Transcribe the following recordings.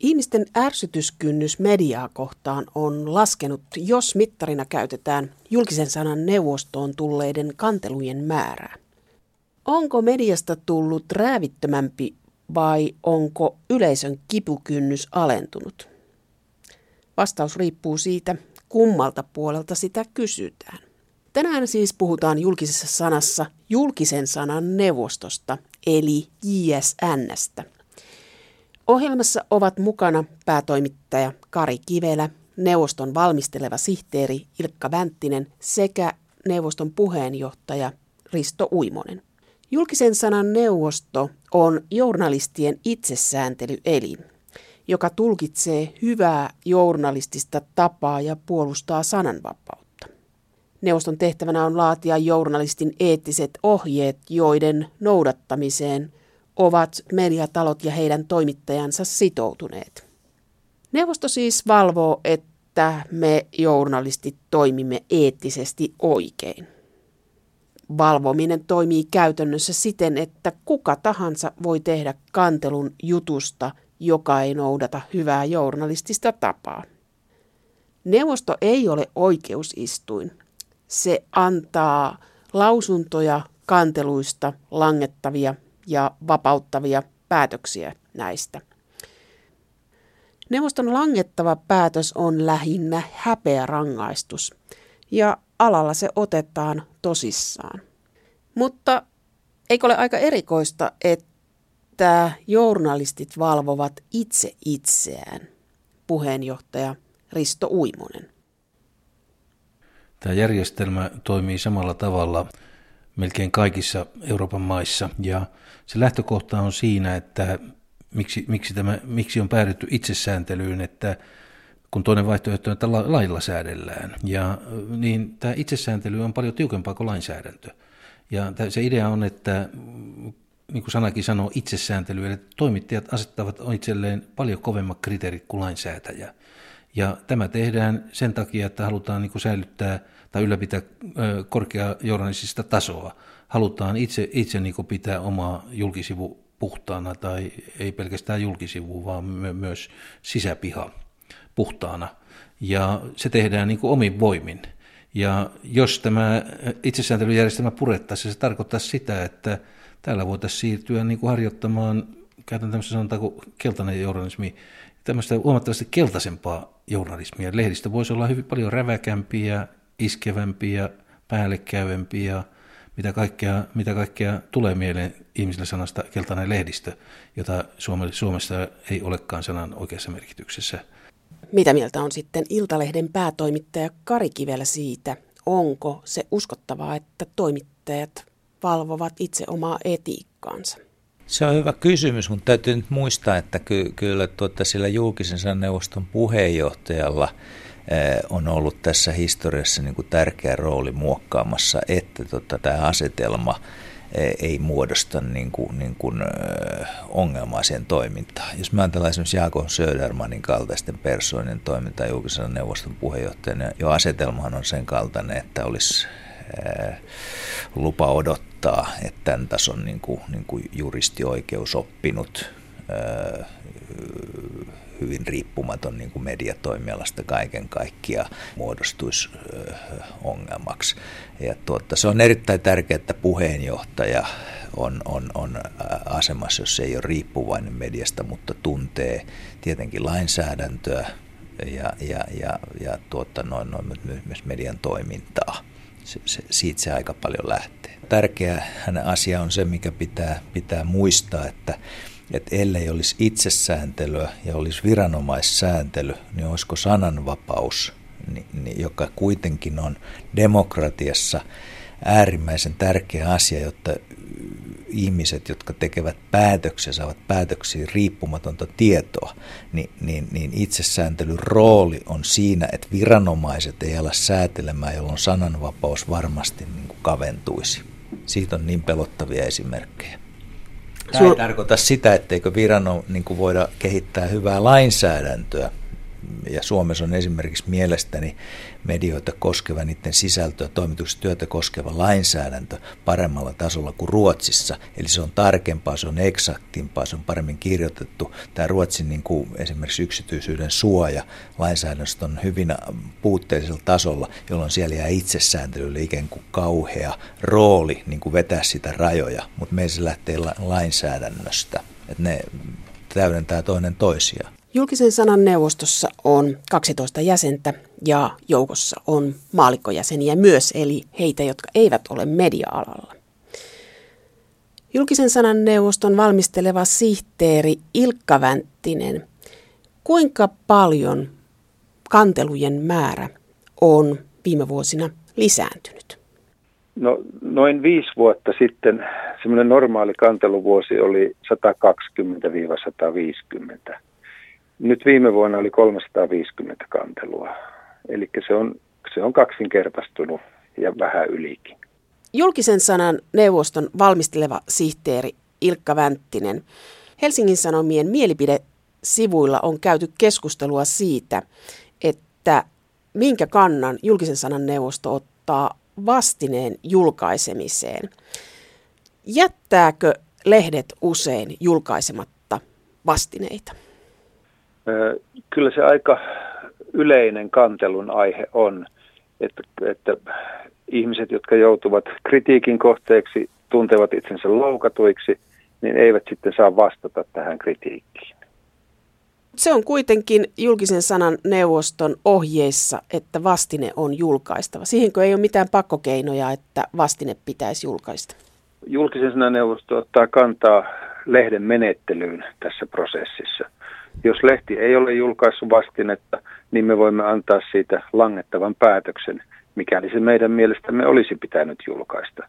Ihmisten ärsytyskynnys mediaa kohtaan on laskenut, jos mittarina käytetään julkisen sanan neuvostoon tulleiden kantelujen määrää. Onko mediasta tullut räävittömämpi vai onko yleisön kipukynnys alentunut? Vastaus riippuu siitä, kummalta puolelta sitä kysytään. Tänään siis puhutaan julkisessa sanassa julkisen sanan neuvostosta, eli JSNstä. Ohjelmassa ovat mukana päätoimittaja Kari Kivelä, neuvoston valmisteleva sihteeri Ilkka Vänttinen sekä neuvoston puheenjohtaja Risto Uimonen. Julkisen sanan neuvosto on journalistien itsesääntelyelin, joka tulkitsee hyvää journalistista tapaa ja puolustaa sananvapautta. Neuvoston tehtävänä on laatia journalistin eettiset ohjeet, joiden noudattamiseen ovat mediatalot ja heidän toimittajansa sitoutuneet. Neuvosto siis valvoo, että me journalistit toimimme eettisesti oikein valvominen toimii käytännössä siten, että kuka tahansa voi tehdä kantelun jutusta, joka ei noudata hyvää journalistista tapaa. Neuvosto ei ole oikeusistuin. Se antaa lausuntoja kanteluista langettavia ja vapauttavia päätöksiä näistä. Neuvoston langettava päätös on lähinnä häpeä rangaistus ja alalla se otetaan tosissaan. Mutta eikö ole aika erikoista, että journalistit valvovat itse itseään, puheenjohtaja Risto Uimonen. Tämä järjestelmä toimii samalla tavalla melkein kaikissa Euroopan maissa ja se lähtökohta on siinä, että miksi, miksi, tämä, miksi on päädytty itsesääntelyyn, että kun toinen vaihtoehto on, että lailla säädellään. Ja niin tämä itsesääntely on paljon tiukempaa kuin lainsäädäntö. Ja se idea on, että niin kuin sanakin sanoo, itsesääntely, eli toimittajat asettavat itselleen paljon kovemmat kriteerit kuin lainsäätäjä. Ja tämä tehdään sen takia, että halutaan niin kuin säilyttää tai ylläpitää korkeaa journalistista tasoa. Halutaan itse, itse niin kuin pitää omaa julkisivu puhtaana, tai ei pelkästään julkisivu, vaan myös sisäpiha puhtaana. Ja se tehdään niin kuin omin voimin. Ja jos tämä itsesääntelyjärjestelmä purettaisiin, se tarkoittaa sitä, että täällä voitaisiin siirtyä niin kuin harjoittamaan, käytän tämmöistä sanotaan kuin keltainen journalismi, tämmöistä huomattavasti keltaisempaa journalismia. Lehdistö voisi olla hyvin paljon räväkämpiä, iskevämpiä, päällekäyvempiä, mitä kaikkea, mitä kaikkea tulee mieleen ihmisille sanasta keltainen lehdistö, jota Suomessa ei olekaan sanan oikeassa merkityksessä – mitä mieltä on sitten Iltalehden päätoimittaja Kari Kivelä siitä, onko se uskottavaa, että toimittajat valvovat itse omaa etiikkaansa? Se on hyvä kysymys, mutta täytyy nyt muistaa, että ky- kyllä tuota, sillä julkisen neuvoston puheenjohtajalla on ollut tässä historiassa niin kuin tärkeä rooli muokkaamassa, että tota, tämä asetelma – ei muodosta niin kuin, niin kuin, ongelmaa siihen toimintaan. Jos me ajatellaan esimerkiksi Jaakon Södermanin kaltaisten persoonien toimintaa julkisen neuvoston puheenjohtajana, jo asetelmahan on sen kaltainen, että olisi lupa odottaa, että tämän tason niin kuin, niin kuin juristioikeus oppinut hyvin riippumaton niin kuin mediatoimialasta kaiken kaikkiaan muodostuisi ongelmaksi. Ja tuota, se on erittäin tärkeää, että puheenjohtaja on, on, on asemassa, jos ei ole riippuvainen mediasta, mutta tuntee tietenkin lainsäädäntöä ja, ja, ja, ja tuota, noin, noin, myös median toimintaa. Se, se, siitä se aika paljon lähtee. Tärkeä asia on se, mikä pitää, pitää muistaa, että että ellei olisi itsesääntelyä ja olisi viranomaissääntely, niin olisiko sananvapaus, joka kuitenkin on demokratiassa äärimmäisen tärkeä asia, jotta ihmiset, jotka tekevät päätöksiä, saavat päätöksiä riippumatonta tietoa, niin, niin, niin itsesääntelyn rooli on siinä, että viranomaiset ei ala säätelemään, jolloin sananvapaus varmasti niin kuin kaventuisi. Siitä on niin pelottavia esimerkkejä. Tämä ei tarkoita sitä, etteikö virano niin voida kehittää hyvää lainsäädäntöä ja Suomessa on esimerkiksi mielestäni medioita koskeva, niiden sisältöä, toimitustyötä koskeva lainsäädäntö paremmalla tasolla kuin Ruotsissa. Eli se on tarkempaa, se on eksaktimpaa, se on paremmin kirjoitettu. Tämä Ruotsin niin kuin esimerkiksi yksityisyyden suoja lainsäädännöstä on hyvin puutteellisella tasolla, jolloin siellä jää itsesääntelylle ikään kuin kauhea rooli niin kuin vetää sitä rajoja, mutta meillä se lähtee lainsäädännöstä. Että ne täydentää toinen toisiaan. Julkisen sanan neuvostossa on 12 jäsentä ja joukossa on maalikkojäseniä myös, eli heitä, jotka eivät ole media-alalla. Julkisen sanan neuvoston valmisteleva sihteeri Ilkka Vänttinen, kuinka paljon kantelujen määrä on viime vuosina lisääntynyt? No noin viisi vuotta sitten semmoinen normaali kanteluvuosi oli 120-150. Nyt viime vuonna oli 350 kantelua. Eli se on, se on kaksinkertaistunut ja vähän ylikin. Julkisen sanan neuvoston valmisteleva sihteeri Ilkka Vänttinen. Helsingin Sanomien mielipidesivuilla on käyty keskustelua siitä, että minkä kannan julkisen sanan neuvosto ottaa vastineen julkaisemiseen. Jättääkö lehdet usein julkaisematta vastineita? Kyllä se aika yleinen kantelun aihe on, että, että ihmiset, jotka joutuvat kritiikin kohteeksi, tuntevat itsensä loukatuiksi, niin eivät sitten saa vastata tähän kritiikkiin. Se on kuitenkin julkisen sanan neuvoston ohjeissa, että vastine on julkaistava. Siihenkö ei ole mitään pakkokeinoja, että vastine pitäisi julkaista? Julkisen sanan neuvosto ottaa kantaa lehden menettelyyn tässä prosessissa. Jos lehti ei ole julkaissut vastinetta, niin me voimme antaa siitä langettavan päätöksen, mikäli se meidän mielestämme olisi pitänyt julkaista.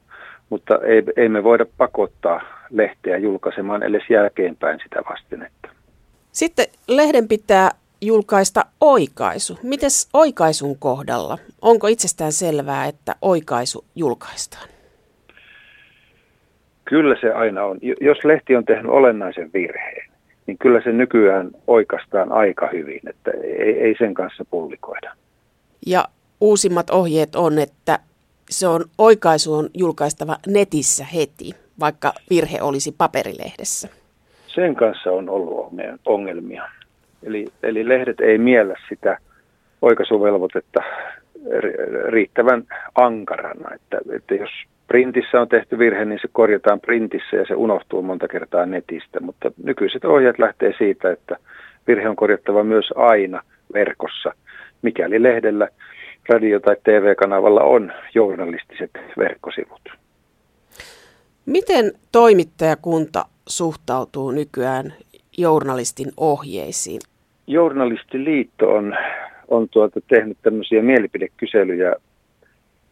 Mutta ei, ei me voida pakottaa lehteä julkaisemaan edes jälkeenpäin sitä vastinetta. Sitten lehden pitää julkaista oikaisu. Mites oikaisun kohdalla? Onko itsestään selvää, että oikaisu julkaistaan? Kyllä se aina on. Jos lehti on tehnyt olennaisen virheen, niin kyllä se nykyään oikastaan aika hyvin, että ei, ei sen kanssa pullikoida. Ja uusimmat ohjeet on, että se on oikaisu on julkaistava netissä heti, vaikka virhe olisi paperilehdessä. Sen kanssa on ollut ongelmia. Eli, eli lehdet ei miellä sitä oikaisuvelvoitetta riittävän ankarana, että, että jos printissä on tehty virhe, niin se korjataan printissä ja se unohtuu monta kertaa netistä. Mutta nykyiset ohjeet lähtee siitä, että virhe on korjattava myös aina verkossa, mikäli lehdellä, radio- tai TV-kanavalla on journalistiset verkkosivut. Miten toimittajakunta suhtautuu nykyään journalistin ohjeisiin? Journalistiliitto on, on tuota tehnyt tämmöisiä mielipidekyselyjä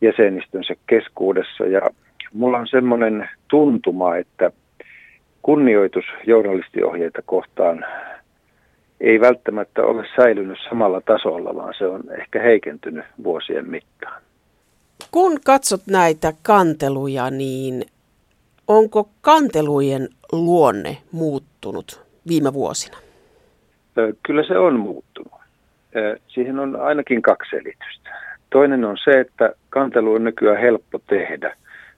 jäsenistönsä keskuudessa ja mulla on semmoinen tuntuma, että kunnioitus journalistiohjeita kohtaan ei välttämättä ole säilynyt samalla tasolla, vaan se on ehkä heikentynyt vuosien mittaan. Kun katsot näitä kanteluja, niin onko kantelujen luonne muuttunut viime vuosina? Kyllä se on muuttunut. Siihen on ainakin kaksi selitystä. Toinen on se, että kantelu on nykyään helppo tehdä.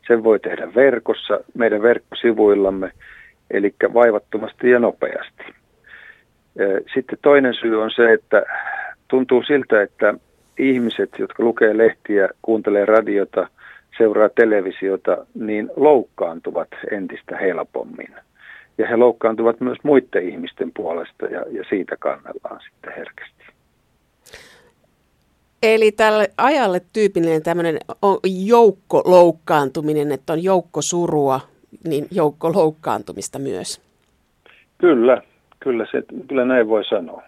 Sen voi tehdä verkossa, meidän verkkosivuillamme, eli vaivattomasti ja nopeasti. Sitten toinen syy on se, että tuntuu siltä, että ihmiset, jotka lukee lehtiä, kuuntelee radiota, seuraa televisiota, niin loukkaantuvat entistä helpommin. Ja he loukkaantuvat myös muiden ihmisten puolesta ja, ja siitä kannellaan sitten herkästi. Eli tälle ajalle tyypillinen tämmöinen joukko loukkaantuminen, että on joukko surua, niin joukko loukkaantumista myös. Kyllä, kyllä, se, kyllä näin voi sanoa.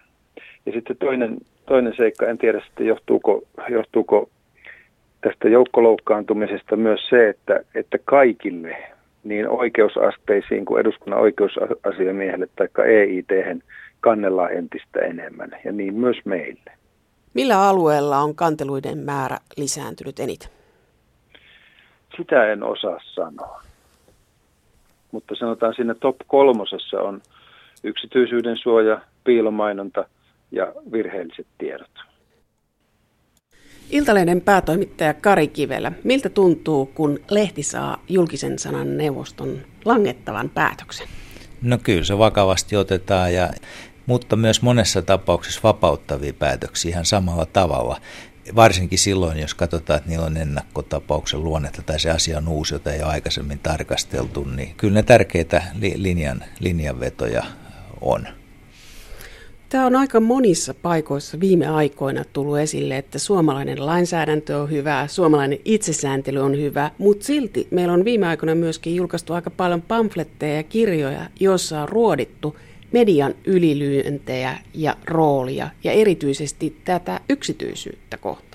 Ja sitten toinen, toinen seikka, en tiedä sitten johtuuko, johtuuko tästä joukkoloukkaantumisesta myös se, että, että kaikille, niin oikeusasteisiin kuin eduskunnan oikeusasiamiehelle tai EIT kannellaan entistä enemmän, ja niin myös meille. Millä alueella on kanteluiden määrä lisääntynyt eniten? Sitä en osaa sanoa. Mutta sanotaan siinä top kolmosessa on yksityisyyden suoja, piilomainonta, ja virheelliset tiedot. Iltalehden päätoimittaja Kari Kivelä, miltä tuntuu, kun lehti saa julkisen sanan neuvoston langettavan päätöksen? No kyllä se vakavasti otetaan, ja, mutta myös monessa tapauksessa vapauttavia päätöksiä ihan samalla tavalla. Varsinkin silloin, jos katsotaan, että niillä on ennakkotapauksen luonnetta tai se asia on uusi, jota ei ole aikaisemmin tarkasteltu, niin kyllä ne tärkeitä linjan, linjanvetoja on. Tämä on aika monissa paikoissa viime aikoina tullut esille, että suomalainen lainsäädäntö on hyvä, suomalainen itsesääntely on hyvä, mutta silti meillä on viime aikoina myöskin julkaistu aika paljon pamfletteja ja kirjoja, joissa on ruodittu median ylilyöntejä ja roolia ja erityisesti tätä yksityisyyttä kohtaan.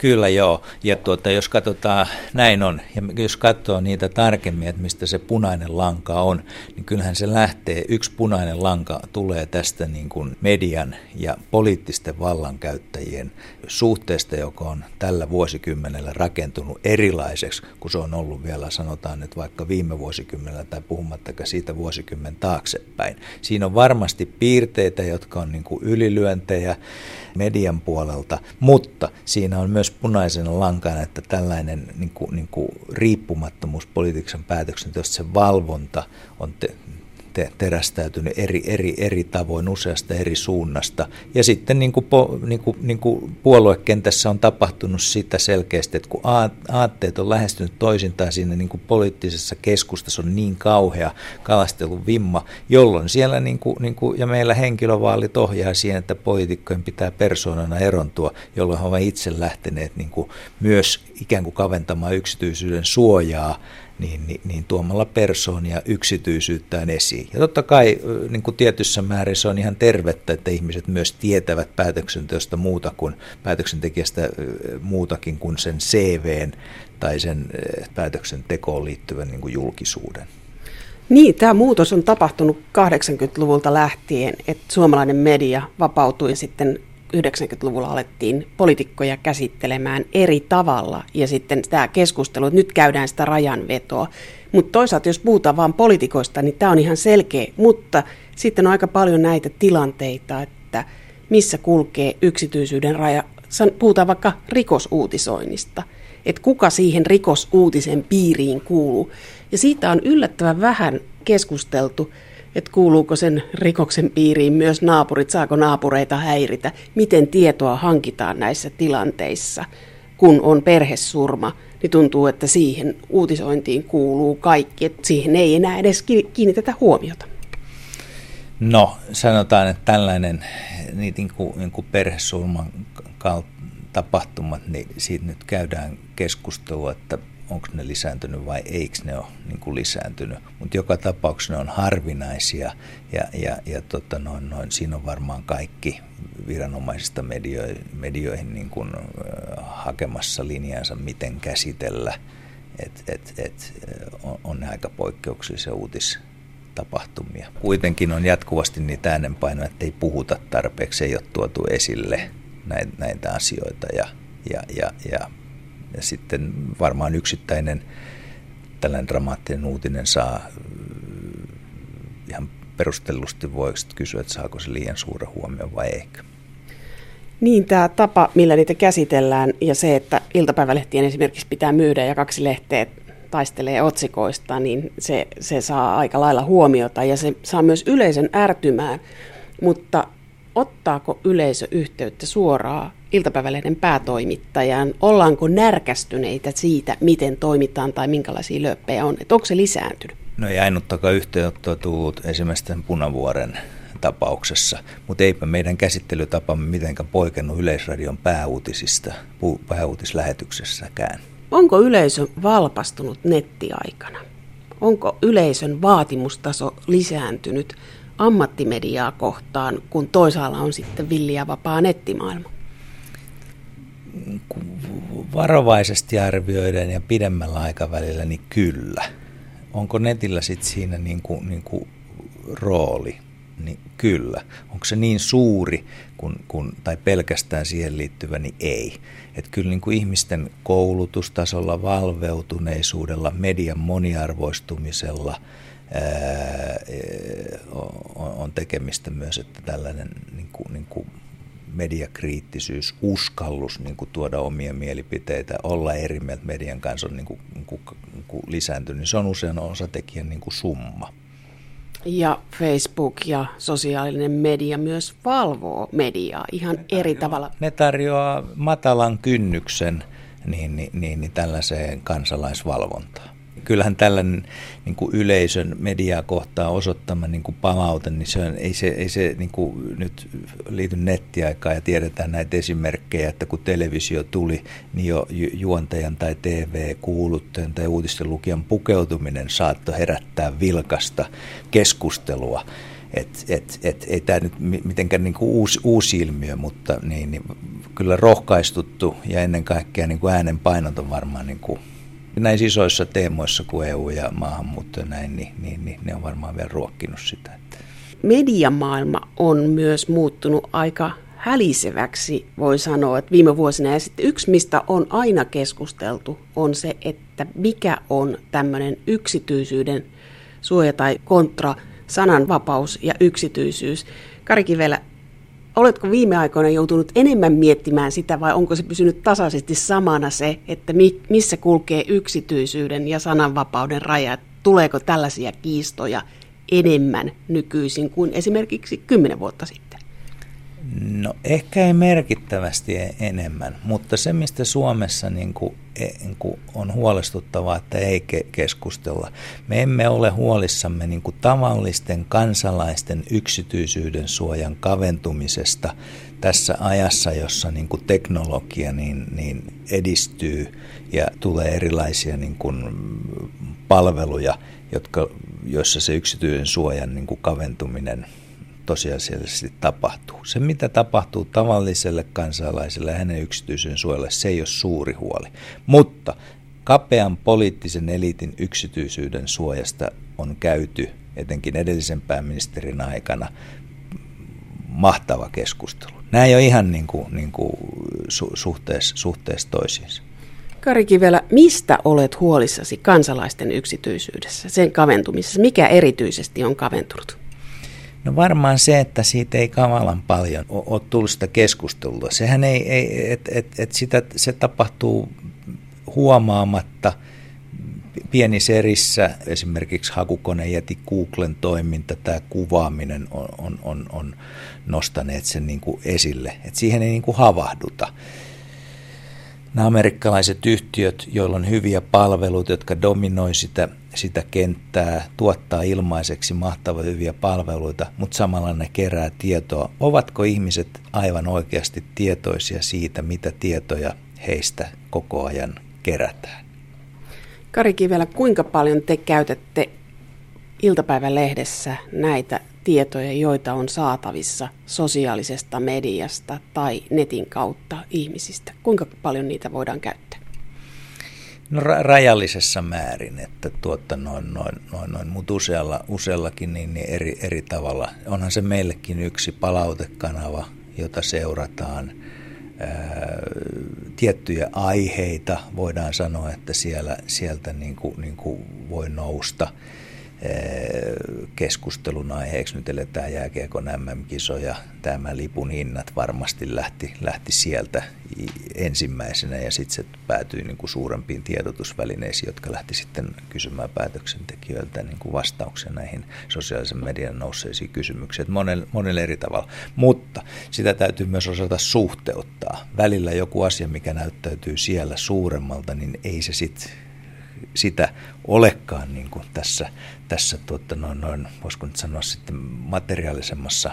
Kyllä joo, ja tuota, jos katsotaan, näin on, ja jos katsoo niitä tarkemmin, että mistä se punainen lanka on, niin kyllähän se lähtee, yksi punainen lanka tulee tästä niin kuin median ja poliittisten vallankäyttäjien suhteesta, joka on tällä vuosikymmenellä rakentunut erilaiseksi, kun se on ollut vielä, sanotaan nyt vaikka viime vuosikymmenellä tai puhumattakaan siitä vuosikymmen taaksepäin. Siinä on varmasti piirteitä, jotka on niin kuin ylilyöntejä median puolelta, mutta siinä on myös punaisena lankana, että tällainen niin kuin, niin kuin riippumattomuus poliitiksen päätöksenteosta, se valvonta on te, te, terästäytynyt eri, eri, eri tavoin useasta eri suunnasta. Ja sitten niin kuin, niin kuin, niin kuin puoluekentässä on tapahtunut sitä selkeästi, että kun aatteet on lähestynyt toisintaan siinä niin kuin poliittisessa keskustassa on niin kauhea kalastelun vimma, jolloin siellä niin kuin, niin kuin, ja meillä henkilövaalit ohjaa siihen, että poliitikkojen pitää persoonana erontua, jolloin he ovat itse lähteneet niin kuin myös ikään kuin kaventamaan yksityisyyden suojaa niin, niin, niin tuomalla persoonia yksityisyyttään esiin. Ja totta kai niin kuin tietyssä määrin se on ihan tervettä, että ihmiset myös tietävät päätöksenteosta muuta kuin päätöksentekijästä muutakin kuin sen CVn tai sen päätöksentekoon liittyvän niin kuin julkisuuden. Niin, tämä muutos on tapahtunut 80-luvulta lähtien, että suomalainen media vapautui sitten 90-luvulla alettiin poliitikkoja käsittelemään eri tavalla ja sitten tämä keskustelu, että nyt käydään sitä rajanvetoa. Mutta toisaalta jos puhutaan vain poliitikoista, niin tämä on ihan selkeä, mutta sitten on aika paljon näitä tilanteita, että missä kulkee yksityisyyden raja. Puhutaan vaikka rikosuutisoinnista, että kuka siihen rikosuutisen piiriin kuuluu. Ja siitä on yllättävän vähän keskusteltu että kuuluuko sen rikoksen piiriin myös naapurit, saako naapureita häiritä, miten tietoa hankitaan näissä tilanteissa, kun on perhesurma, niin tuntuu, että siihen uutisointiin kuuluu kaikki, että siihen ei enää edes kiinnitetä huomiota. No, sanotaan, että tällainen niin, niin kuin, niin kuin perhesurman tapahtumat, niin siitä nyt käydään keskustelua, että onko ne lisääntynyt vai eikö ne ole niin kuin lisääntynyt. Mutta joka tapauksessa ne on harvinaisia ja, ja, ja tota noin, noin, siinä on varmaan kaikki viranomaisista medioihin, medioihin niin kuin, äh, hakemassa linjansa, miten käsitellä. Et, et, et, on, on aika poikkeuksellisia uutistapahtumia. Kuitenkin on jatkuvasti niitä äänenpainoja, että ei puhuta tarpeeksi, ei ole tuotu esille näitä asioita ja, ja, ja, ja ja sitten varmaan yksittäinen tällainen dramaattinen uutinen saa äh, ihan perustellusti voi kysyä, että saako se liian suura huomio vai eikö. Niin, tämä tapa, millä niitä käsitellään ja se, että iltapäivälehtien esimerkiksi pitää myydä ja kaksi lehteä taistelee otsikoista, niin se, se saa aika lailla huomiota ja se saa myös yleisön ärtymään. Mutta ottaako yleisö yhteyttä suoraan iltapäivälehden päätoimittajan? Ollaanko närkästyneitä siitä, miten toimitaan tai minkälaisia löppejä on? Että onko se lisääntynyt? No ei ainuttakaan yhteyttä tullut esimerkiksi tämän Punavuoren tapauksessa, mutta eipä meidän käsittelytapamme mitenkään poikennut Yleisradion pääuutisista, pääuutislähetyksessäkään. Onko yleisö valpastunut nettiaikana? Onko yleisön vaatimustaso lisääntynyt ammattimediaa kohtaan, kun toisaalla on sitten villiä vapaa nettimaailma? Varovaisesti arvioiden ja pidemmällä aikavälillä, niin kyllä. Onko netillä sitten siinä niin kuin, niin kuin rooli? Niin kyllä. Onko se niin suuri kun, kun, tai pelkästään siihen liittyvä, niin ei. Et kyllä niin kuin ihmisten koulutustasolla, valveutuneisuudella, median moniarvoistumisella – on tekemistä myös, että tällainen niin kuin, niin kuin mediakriittisyys, uskallus niin kuin tuoda omia mielipiteitä, olla eri mieltä median kanssa on niin kuin, niin kuin, niin kuin lisääntynyt, niin se on usein osatekijän niin kuin summa. Ja Facebook ja sosiaalinen media myös valvoo mediaa ihan ne eri tavalla. Ne tarjoaa matalan kynnyksen niin, niin, niin, niin tällaiseen kansalaisvalvontaan kyllähän tällainen niin kuin yleisön mediaa kohtaan osoittama niin kuin palaute, niin se on, ei se, ei se niin kuin nyt liity nettiaikaan ja tiedetään näitä esimerkkejä, että kun televisio tuli, niin jo juontajan tai TV-kuuluttajan tai uutisten lukijan pukeutuminen saattoi herättää vilkasta keskustelua. Et, et, et, ei tämä nyt mitenkään niin kuin uusi, uusi ilmiö, mutta niin, niin, kyllä rohkaistuttu ja ennen kaikkea niin kuin äänen painot on varmaan niin kuin näissä isoissa teemoissa kuin EU ja maahanmuutto ja näin, niin, niin, niin ne on varmaan vielä ruokkinut sitä. Mediamaailma on myös muuttunut aika häliseväksi, voi sanoa, että viime vuosina. Ja sitten yksi, mistä on aina keskusteltu, on se, että mikä on tämmöinen yksityisyyden suoja tai kontra sananvapaus ja yksityisyys. Kari Kivelä, Oletko viime aikoina joutunut enemmän miettimään sitä vai onko se pysynyt tasaisesti samana se, että missä kulkee yksityisyyden ja sananvapauden rajat? Tuleeko tällaisia kiistoja enemmän nykyisin kuin esimerkiksi kymmenen vuotta sitten? No ehkä ei merkittävästi e- enemmän, mutta se mistä Suomessa niin kuin, e- niin kuin on huolestuttavaa, että ei keskustella. Me emme ole huolissamme niin kuin tavallisten kansalaisten yksityisyyden suojan kaventumisesta tässä ajassa, jossa niin kuin teknologia niin, niin edistyy ja tulee erilaisia niin kuin palveluja, jotka, joissa se yksityisen suojan niin kuin kaventuminen – tosiasiallisesti tapahtuu. Se, mitä tapahtuu tavalliselle kansalaiselle ja hänen yksityisen suojalle, se ei ole suuri huoli. Mutta kapean poliittisen eliitin yksityisyyden suojasta on käyty etenkin edellisen pääministerin aikana mahtava keskustelu. Nämä ei ole ihan niin kuin, niin kuin su- suhteessa, suhteessa toisiinsa. Kari Kivelä, mistä olet huolissasi kansalaisten yksityisyydessä, sen kaventumisessa? Mikä erityisesti on kaventunut? No varmaan se, että siitä ei kamalan paljon ole tullut sitä keskustelua. Sehän ei, ei että et, et sitä, se tapahtuu huomaamatta pienissä erissä, esimerkiksi hakukonejäti Googlen toiminta, tämä kuvaaminen on, on, on, on nostaneet sen niin kuin esille, että siihen ei niin kuin havahduta. Nämä amerikkalaiset yhtiöt, joilla on hyviä palveluita, jotka dominoi sitä, sitä kenttää, tuottaa ilmaiseksi mahtavia hyviä palveluita, mutta samalla ne kerää tietoa. Ovatko ihmiset aivan oikeasti tietoisia siitä, mitä tietoja heistä koko ajan kerätään? Kari Kivelä, kuinka paljon te käytätte iltapäivälehdessä näitä tietoja, joita on saatavissa sosiaalisesta mediasta tai netin kautta ihmisistä? Kuinka paljon niitä voidaan käyttää? No ra- rajallisessa määrin, että tuotta noin, noin, noin, noin mutta usealla, useallakin niin, niin eri, eri tavalla. Onhan se meillekin yksi palautekanava, jota seurataan. Ää, tiettyjä aiheita voidaan sanoa, että siellä, sieltä niin kuin, niin kuin voi nousta – keskustelun aiheeksi. Nyt eletään jääkiekon MM-kisoja. Tämä lipun hinnat varmasti lähti, lähti sieltä ensimmäisenä ja sitten se päätyi niin kuin suurempiin tiedotusvälineisiin, jotka lähti sitten kysymään päätöksentekijöiltä niin kuin vastauksia näihin sosiaalisen median nousseisiin kysymyksiin. Monelle, monelle eri tavalla. Mutta sitä täytyy myös osata suhteuttaa. Välillä joku asia, mikä näyttäytyy siellä suuremmalta, niin ei se sitten sitä olekaan niin kuin tässä, tässä tuota, noin, noin, voisiko nyt sanoa sitten materiaalisemmassa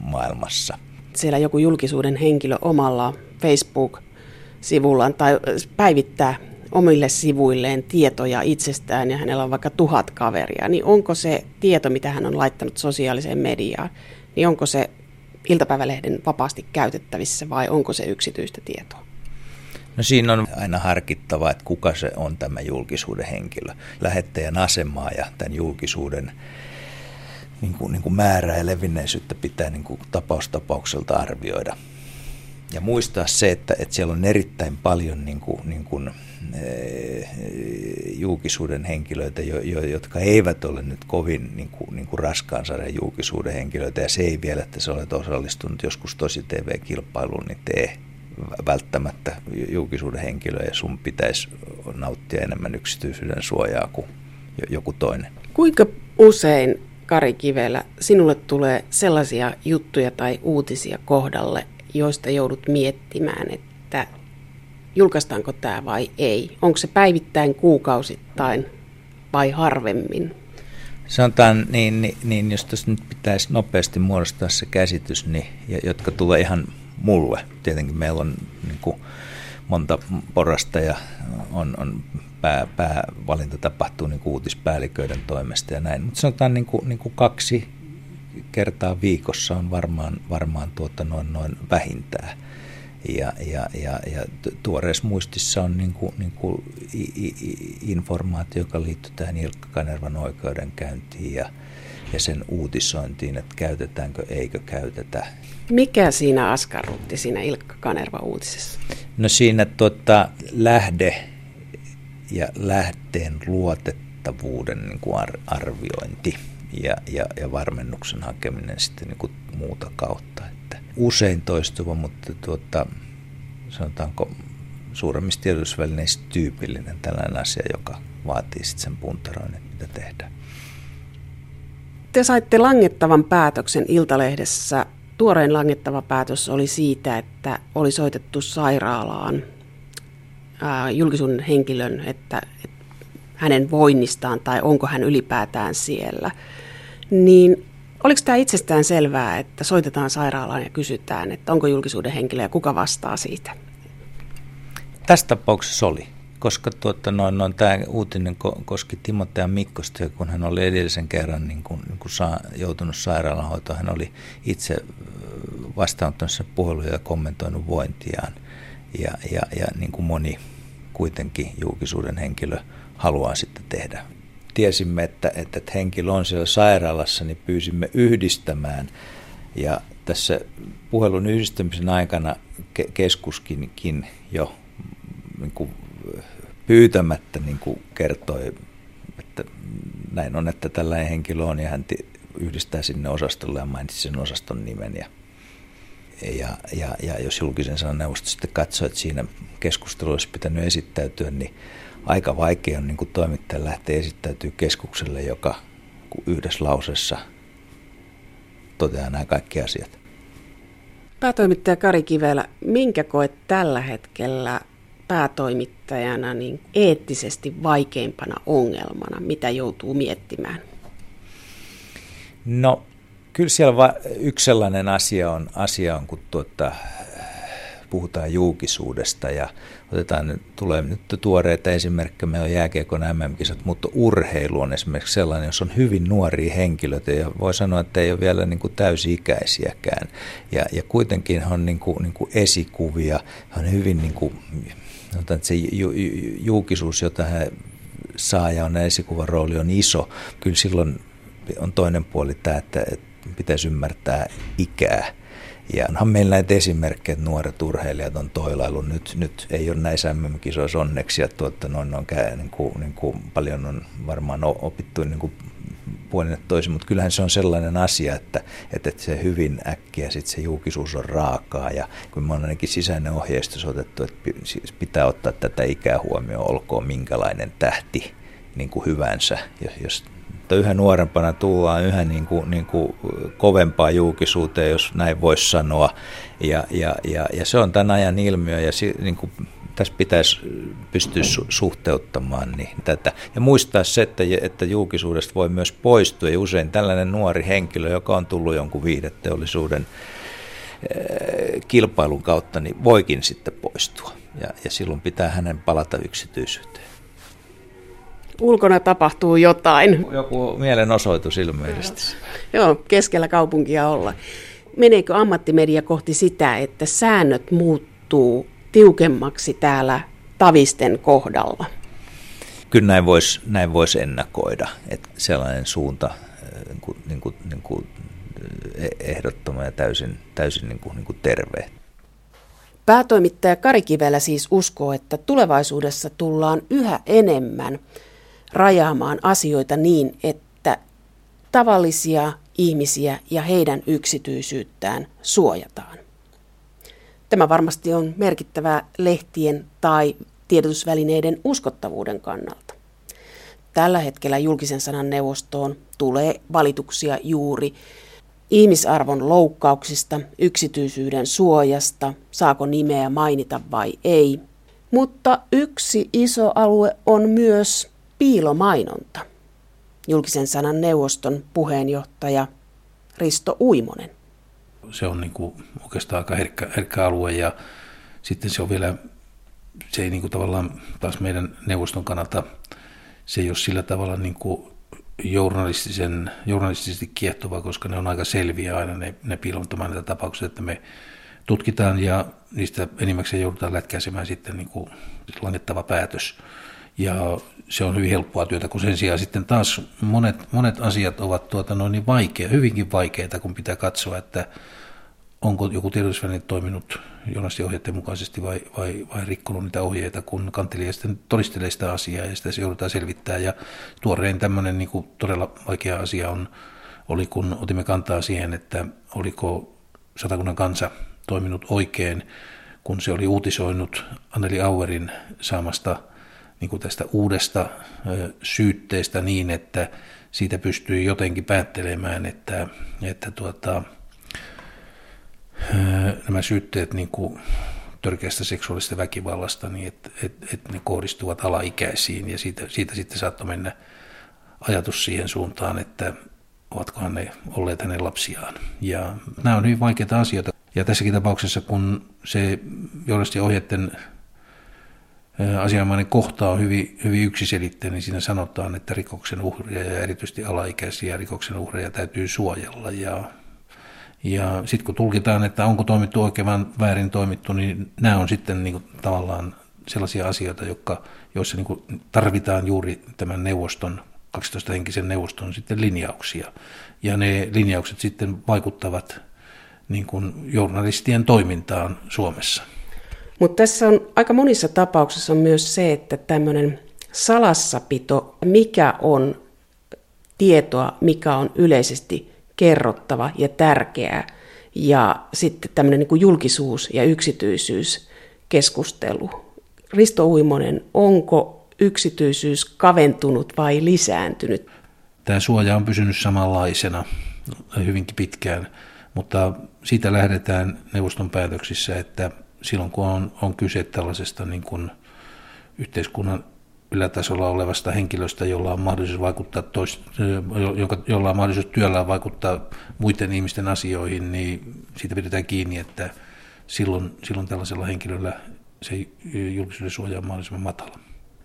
maailmassa. Siellä joku julkisuuden henkilö omalla Facebook-sivullaan tai päivittää omille sivuilleen tietoja itsestään ja hänellä on vaikka tuhat kaveria, niin onko se tieto, mitä hän on laittanut sosiaaliseen mediaan, niin onko se iltapäivälehden vapaasti käytettävissä vai onko se yksityistä tietoa? No siinä on aina harkittava, että kuka se on tämä julkisuuden henkilö. Lähettäjän asemaa ja tämän julkisuuden niin kuin, niin kuin määrää ja levinneisyyttä pitää niin kuin tapaustapaukselta arvioida. ja muistaa se, että, että siellä on erittäin paljon niin kuin, niin kuin, julkisuuden henkilöitä, jo, jo, jotka eivät ole nyt kovin niin kuin, niin kuin raskaan sarjan julkisuuden henkilöitä, ja se ei vielä, että sä olet osallistunut joskus tosi TV-kilpailuun, niin tee välttämättä julkisuuden henkilö, ja sun pitäisi nauttia enemmän yksityisyyden suojaa kuin joku toinen. Kuinka usein, Kari Kivelä, sinulle tulee sellaisia juttuja tai uutisia kohdalle, joista joudut miettimään, että julkaistaanko tämä vai ei? Onko se päivittäin, kuukausittain vai harvemmin? Sanotaan niin, niin, niin jos tässä nyt pitäisi nopeasti muodostaa se käsitys, niin, jotka tulee ihan mulle. Tietenkin meillä on niin kuin, monta porasta ja on, on pää, päävalinta tapahtuu niin kuin uutispäälliköiden toimesta ja näin. Mutta sanotaan niin kuin, niin kuin kaksi kertaa viikossa on varmaan, varmaan tuota noin, noin vähintään. Ja, ja, ja, ja tuoreessa muistissa on niin kuin, niin kuin informaatio, joka liittyy tähän Ilkka Kanervan oikeudenkäyntiin ja, ja sen uutisointiin, että käytetäänkö, eikö käytetä. Mikä siinä askarrutti siinä Ilkka Kanerva uutisessa? No siinä tuota, lähde ja lähteen luotettavuuden niin kuin arviointi ja, ja, ja varmennuksen hakeminen sitten niin kuin muuta kautta. Että usein toistuva, mutta tuota, sanotaanko suuremmissa tiedotusvälineissä tyypillinen tällainen asia, joka vaatii sitten sen puntaroinnin, mitä tehdään. Te saitte langettavan päätöksen Iltalehdessä. Tuorein langettava päätös oli siitä, että oli soitettu sairaalaan julkisuuden henkilön, että, että hänen voinnistaan tai onko hän ylipäätään siellä. Niin oliko tämä itsestään selvää, että soitetaan sairaalaan ja kysytään, että onko julkisuuden henkilö ja kuka vastaa siitä? Tässä tapauksessa oli, koska tuota, noin, noin, tämä uutinen koski Timotea Mikkosta, kun hän oli edellisen kerran niin kuin, niin kuin saa, joutunut sairaalahoitoon. Hän oli itse vastaanottanut sen puheluja ja kommentoinut vointiaan. Ja, ja, ja niin kuin moni kuitenkin julkisuuden henkilö haluaa sitten tehdä. Tiesimme, että, että henkilö on siellä sairaalassa, niin pyysimme yhdistämään. Ja tässä puhelun yhdistämisen aikana keskuskin jo niin kuin pyytämättä niin kuin kertoi, että näin on, että tällainen henkilö on ja hän yhdistää sinne osastolle ja mainitsi sen osaston nimen ja ja, ja, ja jos julkisen sanan neuvosto sitten katsoo, että siinä keskustelussa olisi pitänyt esittäytyä, niin aika vaikea on niin kuin toimittaja lähteä esittäytyä keskukselle, joka yhdessä lauseessa toteaa nämä kaikki asiat. Päätoimittaja Kari Kivelä, minkä koet tällä hetkellä päätoimittajana niin eettisesti vaikeimpana ongelmana, mitä joutuu miettimään? No Kyllä siellä va- yksi sellainen asia on, asia on kun tuota, puhutaan julkisuudesta ja otetaan nyt, tulee nyt tuoreita esimerkkejä, meillä on jääkiekon MM-kisat, mutta urheilu on esimerkiksi sellainen, jos on hyvin nuoria henkilöitä ja voi sanoa, että ei ole vielä niin kuin täysi-ikäisiäkään. Ja, ja kuitenkin on niin kuin, niin kuin esikuvia, on hyvin niin kuin, että se ju, ju, julkisuus, jota hän saa ja on esikuvan rooli on iso, kyllä silloin on toinen puoli tämä, että, että pitäisi ymmärtää ikää. Ja onhan meillä näitä esimerkkejä, että nuoret urheilijat on toilailu. Nyt, nyt ei ole näissä MM-kisoissa onneksi, ja tuota, noin on käy, niin kuin, niin kuin paljon on varmaan opittu niin kuin puolin toisin, mutta kyllähän se on sellainen asia, että, että se hyvin äkkiä sit se julkisuus on raakaa ja kun me on ainakin sisäinen ohjeistus otettu, että pitää ottaa tätä ikää huomioon, olkoon minkälainen tähti niin kuin hyvänsä, jos että yhä nuorempana tullaan yhä niin kuin, niin kuin kovempaa julkisuuteen, jos näin voisi sanoa. Ja, ja, ja, ja se on tämän ajan ilmiö ja si, niin kuin tässä pitäisi pystyä su- suhteuttamaan niin tätä. Ja muistaa se, että, että julkisuudesta voi myös poistua. Ja usein tällainen nuori henkilö, joka on tullut jonkun viideteollisuuden eh, kilpailun kautta, niin voikin sitten poistua. Ja, ja silloin pitää hänen palata yksityisyyteen ulkona tapahtuu jotain. Joku mielenosoitus ilmeisesti. Joo, keskellä kaupunkia olla. Meneekö ammattimedia kohti sitä, että säännöt muuttuu tiukemmaksi täällä tavisten kohdalla? Kyllä näin voisi näin vois ennakoida, että sellainen suunta niin kuin, niin kuin, niin kuin ehdottoman ja täysin, täysin niin kuin, niin kuin terve. Päätoimittaja Kari Kivelä siis uskoo, että tulevaisuudessa tullaan yhä enemmän rajaamaan asioita niin, että tavallisia ihmisiä ja heidän yksityisyyttään suojataan. Tämä varmasti on merkittävää lehtien tai tiedotusvälineiden uskottavuuden kannalta. Tällä hetkellä julkisen sanan neuvostoon tulee valituksia juuri ihmisarvon loukkauksista, yksityisyyden suojasta, saako nimeä mainita vai ei. Mutta yksi iso alue on myös piilomainonta. Julkisen sanan neuvoston puheenjohtaja Risto Uimonen. Se on niin kuin oikeastaan aika herkkä, herkkä alue ja sitten se on vielä, se ei niin kuin tavallaan taas meidän neuvoston kannalta, se ei ole sillä tavalla niin kuin journalistisen, journalistisesti kiehtova, koska ne on aika selviä aina ne, ne piilottamainen tapaukset, että me tutkitaan ja niistä enimmäkseen joudutaan lätkäisemään sitten niin kuin langettava päätös. Ja se on hyvin helppoa työtä, kun sen sijaan sitten taas monet, monet asiat ovat tuota noin niin vaikea, hyvinkin vaikeita, kun pitää katsoa, että onko joku tiedotusväline toiminut journalistiohjeiden mukaisesti vai, vai, vai rikkonut niitä ohjeita, kun kantelija sitten todistelee sitä asiaa ja sitä se joudutaan selvittää. Ja tuorein tämmöinen niin kuin todella vaikea asia on, oli, kun otimme kantaa siihen, että oliko satakunnan kansa toiminut oikein, kun se oli uutisoinut Anneli Auerin saamasta niin kuin tästä uudesta syytteestä niin, että siitä pystyi jotenkin päättelemään, että, että tuota, nämä syytteet niin kuin törkeästä seksuaalista väkivallasta, niin että et, et ne kohdistuvat alaikäisiin ja siitä, siitä sitten saattoi mennä ajatus siihen suuntaan, että ovatkohan ne olleet hänen lapsiaan. Ja nämä on hyvin vaikeita asioita. Ja tässäkin tapauksessa, kun se johdasti ohjeiden asianomainen kohta on hyvin, hyvin yksiselitteinen, niin siinä sanotaan, että rikoksen uhria ja erityisesti alaikäisiä rikoksen uhreja täytyy suojella. Ja, ja sitten kun tulkitaan, että onko toimittu oikein vai väärin toimittu, niin nämä on sitten niin kuin tavallaan sellaisia asioita, jotka, joissa niin kuin tarvitaan juuri tämän neuvoston, 12-henkisen neuvoston sitten linjauksia. Ja ne linjaukset sitten vaikuttavat niin kuin journalistien toimintaan Suomessa. Mutta tässä on aika monissa tapauksissa myös se, että tämmöinen salassapito, mikä on tietoa, mikä on yleisesti kerrottava ja tärkeää, ja sitten tämmöinen niin julkisuus ja yksityisyys keskustelu. Risto Uimonen, onko yksityisyys kaventunut vai lisääntynyt? Tämä suoja on pysynyt samanlaisena hyvinkin pitkään, mutta siitä lähdetään neuvoston päätöksissä, että silloin kun on, on kyse tällaisesta niin kuin yhteiskunnan ylätasolla olevasta henkilöstä, jolla on mahdollisuus vaikuttaa tois, joka, jolla on mahdollisuus työllään vaikuttaa muiden ihmisten asioihin, niin siitä pidetään kiinni, että silloin, silloin tällaisella henkilöllä se julkisuuden suoja on mahdollisimman matala.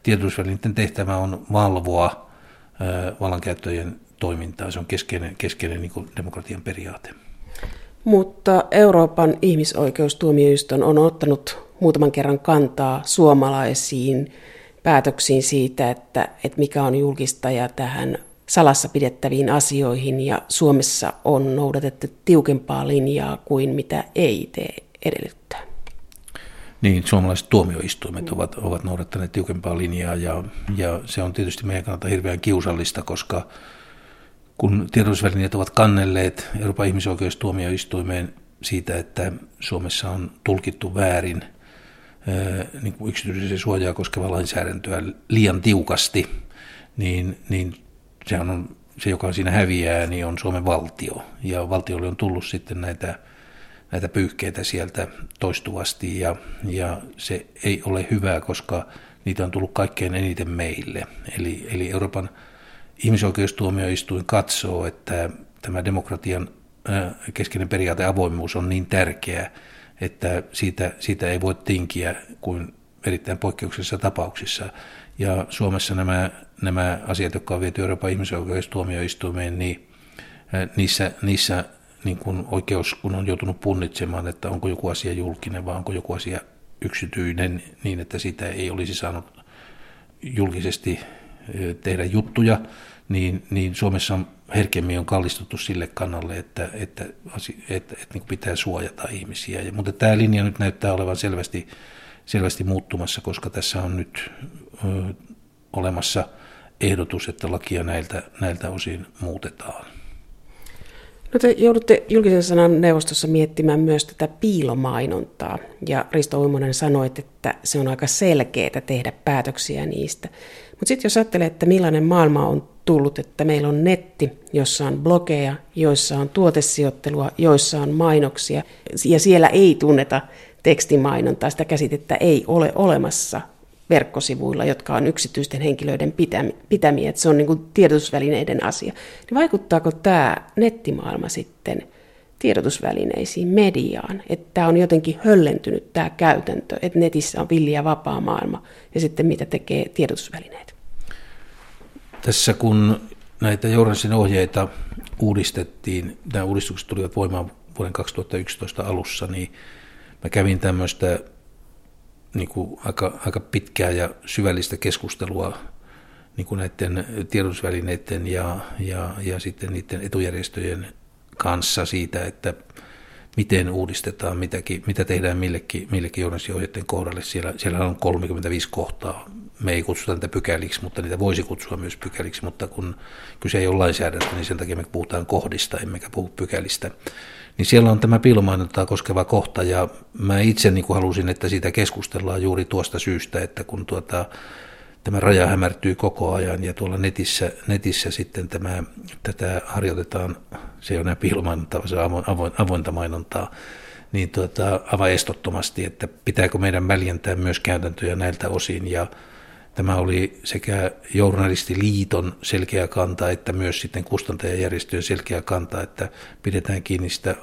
Tiedotusvälineiden tehtävä on valvoa vallankäyttöjen toimintaa. Se on keskeinen, keskeinen niin demokratian periaate. Mutta Euroopan ihmisoikeustuomioistuin on ottanut muutaman kerran kantaa suomalaisiin päätöksiin siitä, että, että mikä on julkista ja tähän salassa pidettäviin asioihin ja Suomessa on noudatettu tiukempaa linjaa kuin mitä EIT edellyttää. Niin, suomalaiset tuomioistuimet ovat, ovat noudattaneet tiukempaa linjaa ja, ja se on tietysti meidän kannalta hirveän kiusallista, koska kun tiedotusvälineet ovat kannelleet Euroopan ihmisoikeustuomioistuimeen siitä, että Suomessa on tulkittu väärin niin kuin yksityisen suojaa koskevaa lainsäädäntöä liian tiukasti, niin, niin se on se, joka siinä häviää, niin on Suomen valtio. Ja valtiolle on tullut sitten näitä, näitä pyyhkeitä sieltä toistuvasti, ja, ja se ei ole hyvää, koska niitä on tullut kaikkein eniten meille. Eli, eli Euroopan ihmisoikeustuomioistuin katsoo, että tämä demokratian keskeinen periaate avoimuus on niin tärkeä, että siitä, siitä ei voi tinkiä kuin erittäin poikkeuksellisissa tapauksissa. Ja Suomessa nämä, nämä asiat, jotka on viety Euroopan ihmisoikeustuomioistuimeen, niin niissä, niissä niin kuin oikeus, kun on joutunut punnitsemaan, että onko joku asia julkinen vai onko joku asia yksityinen, niin että sitä ei olisi saanut julkisesti tehdä juttuja, niin, niin Suomessa herkemmin on kallistuttu sille kannalle, että, että, että, että, että niin pitää suojata ihmisiä. Ja, mutta tämä linja nyt näyttää olevan selvästi, selvästi muuttumassa, koska tässä on nyt ö, olemassa ehdotus, että lakia näiltä, näiltä osin muutetaan. No te joudutte julkisen sanan neuvostossa miettimään myös tätä piilomainontaa, ja Risto Uimonen sanoi, että se on aika selkeää tehdä päätöksiä niistä. Mutta sitten jos ajattelee, että millainen maailma on tullut, että meillä on netti, jossa on blogeja, joissa on tuotesijoittelua, joissa on mainoksia, ja siellä ei tunneta tekstimainontaa, sitä käsitettä ei ole olemassa verkkosivuilla, jotka on yksityisten henkilöiden pitämiä, että se on niin kuin tiedotusvälineiden asia. Niin vaikuttaako tämä nettimaailma sitten tiedotusvälineisiin, mediaan, että tämä on jotenkin höllentynyt tämä käytäntö, että netissä on villiä vapaa maailma ja sitten mitä tekee tiedotusvälineet? Tässä kun näitä journalistin ohjeita uudistettiin, nämä uudistukset tulivat voimaan vuoden 2011 alussa, niin mä kävin tämmöistä niin kuin aika, aika pitkää ja syvällistä keskustelua niin kuin näiden tiedotusvälineiden ja, ja, ja sitten niiden etujärjestöjen kanssa siitä, että miten uudistetaan mitäkin, mitä tehdään millekin, millekin journalistiohjeiden kohdalle. Siellä, siellä on 35 kohtaa. Me ei kutsuta niitä pykäliksi, mutta niitä voisi kutsua myös pykäliksi, mutta kun kyse ei ole lainsäädäntö, niin sen takia me puhutaan kohdista, emmekä puhu pykälistä. Niin siellä on tämä piilomainontaa koskeva kohta, ja mä itse niin kuin halusin, että siitä keskustellaan juuri tuosta syystä, että kun tuota, tämä raja hämärtyy koko ajan ja tuolla netissä, netissä sitten tämä, tätä harjoitetaan, se enää piilomainontaa, se on avoin, avointa mainontaa, niin tuota, aivan estottomasti, että pitääkö meidän väljentää myös käytäntöjä näiltä osin. Ja Tämä oli sekä journalistiliiton selkeä kanta että myös sitten kustantajajärjestöjen selkeä kanta, että pidetään kiinni sitä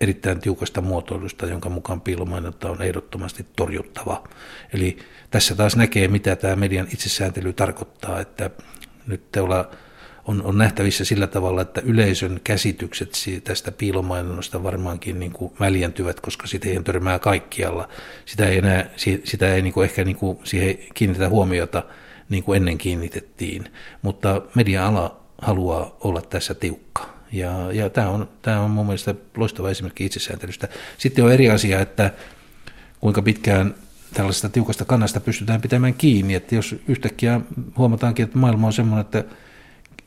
erittäin tiukasta muotoilusta, jonka mukaan piilomainonta on ehdottomasti torjuttava. Eli tässä taas näkee, mitä tämä median itsesääntely tarkoittaa, että nyt teolla on, on nähtävissä sillä tavalla, että yleisön käsitykset tästä piilomainonnasta varmaankin niin kuin väljentyvät, koska sitä ei törmää kaikkialla. Sitä ei, enää, sitä ei niin kuin ehkä niin kuin siihen kiinnitetä huomiota niin kuin ennen kiinnitettiin, mutta media-ala haluaa olla tässä tiukka. Ja, ja tämä, on, tämä on mun mielestä loistava esimerkki itsesääntelystä. Sitten on eri asia, että kuinka pitkään tällaisesta tiukasta kannasta pystytään pitämään kiinni, että jos yhtäkkiä huomataankin, että maailma on sellainen, että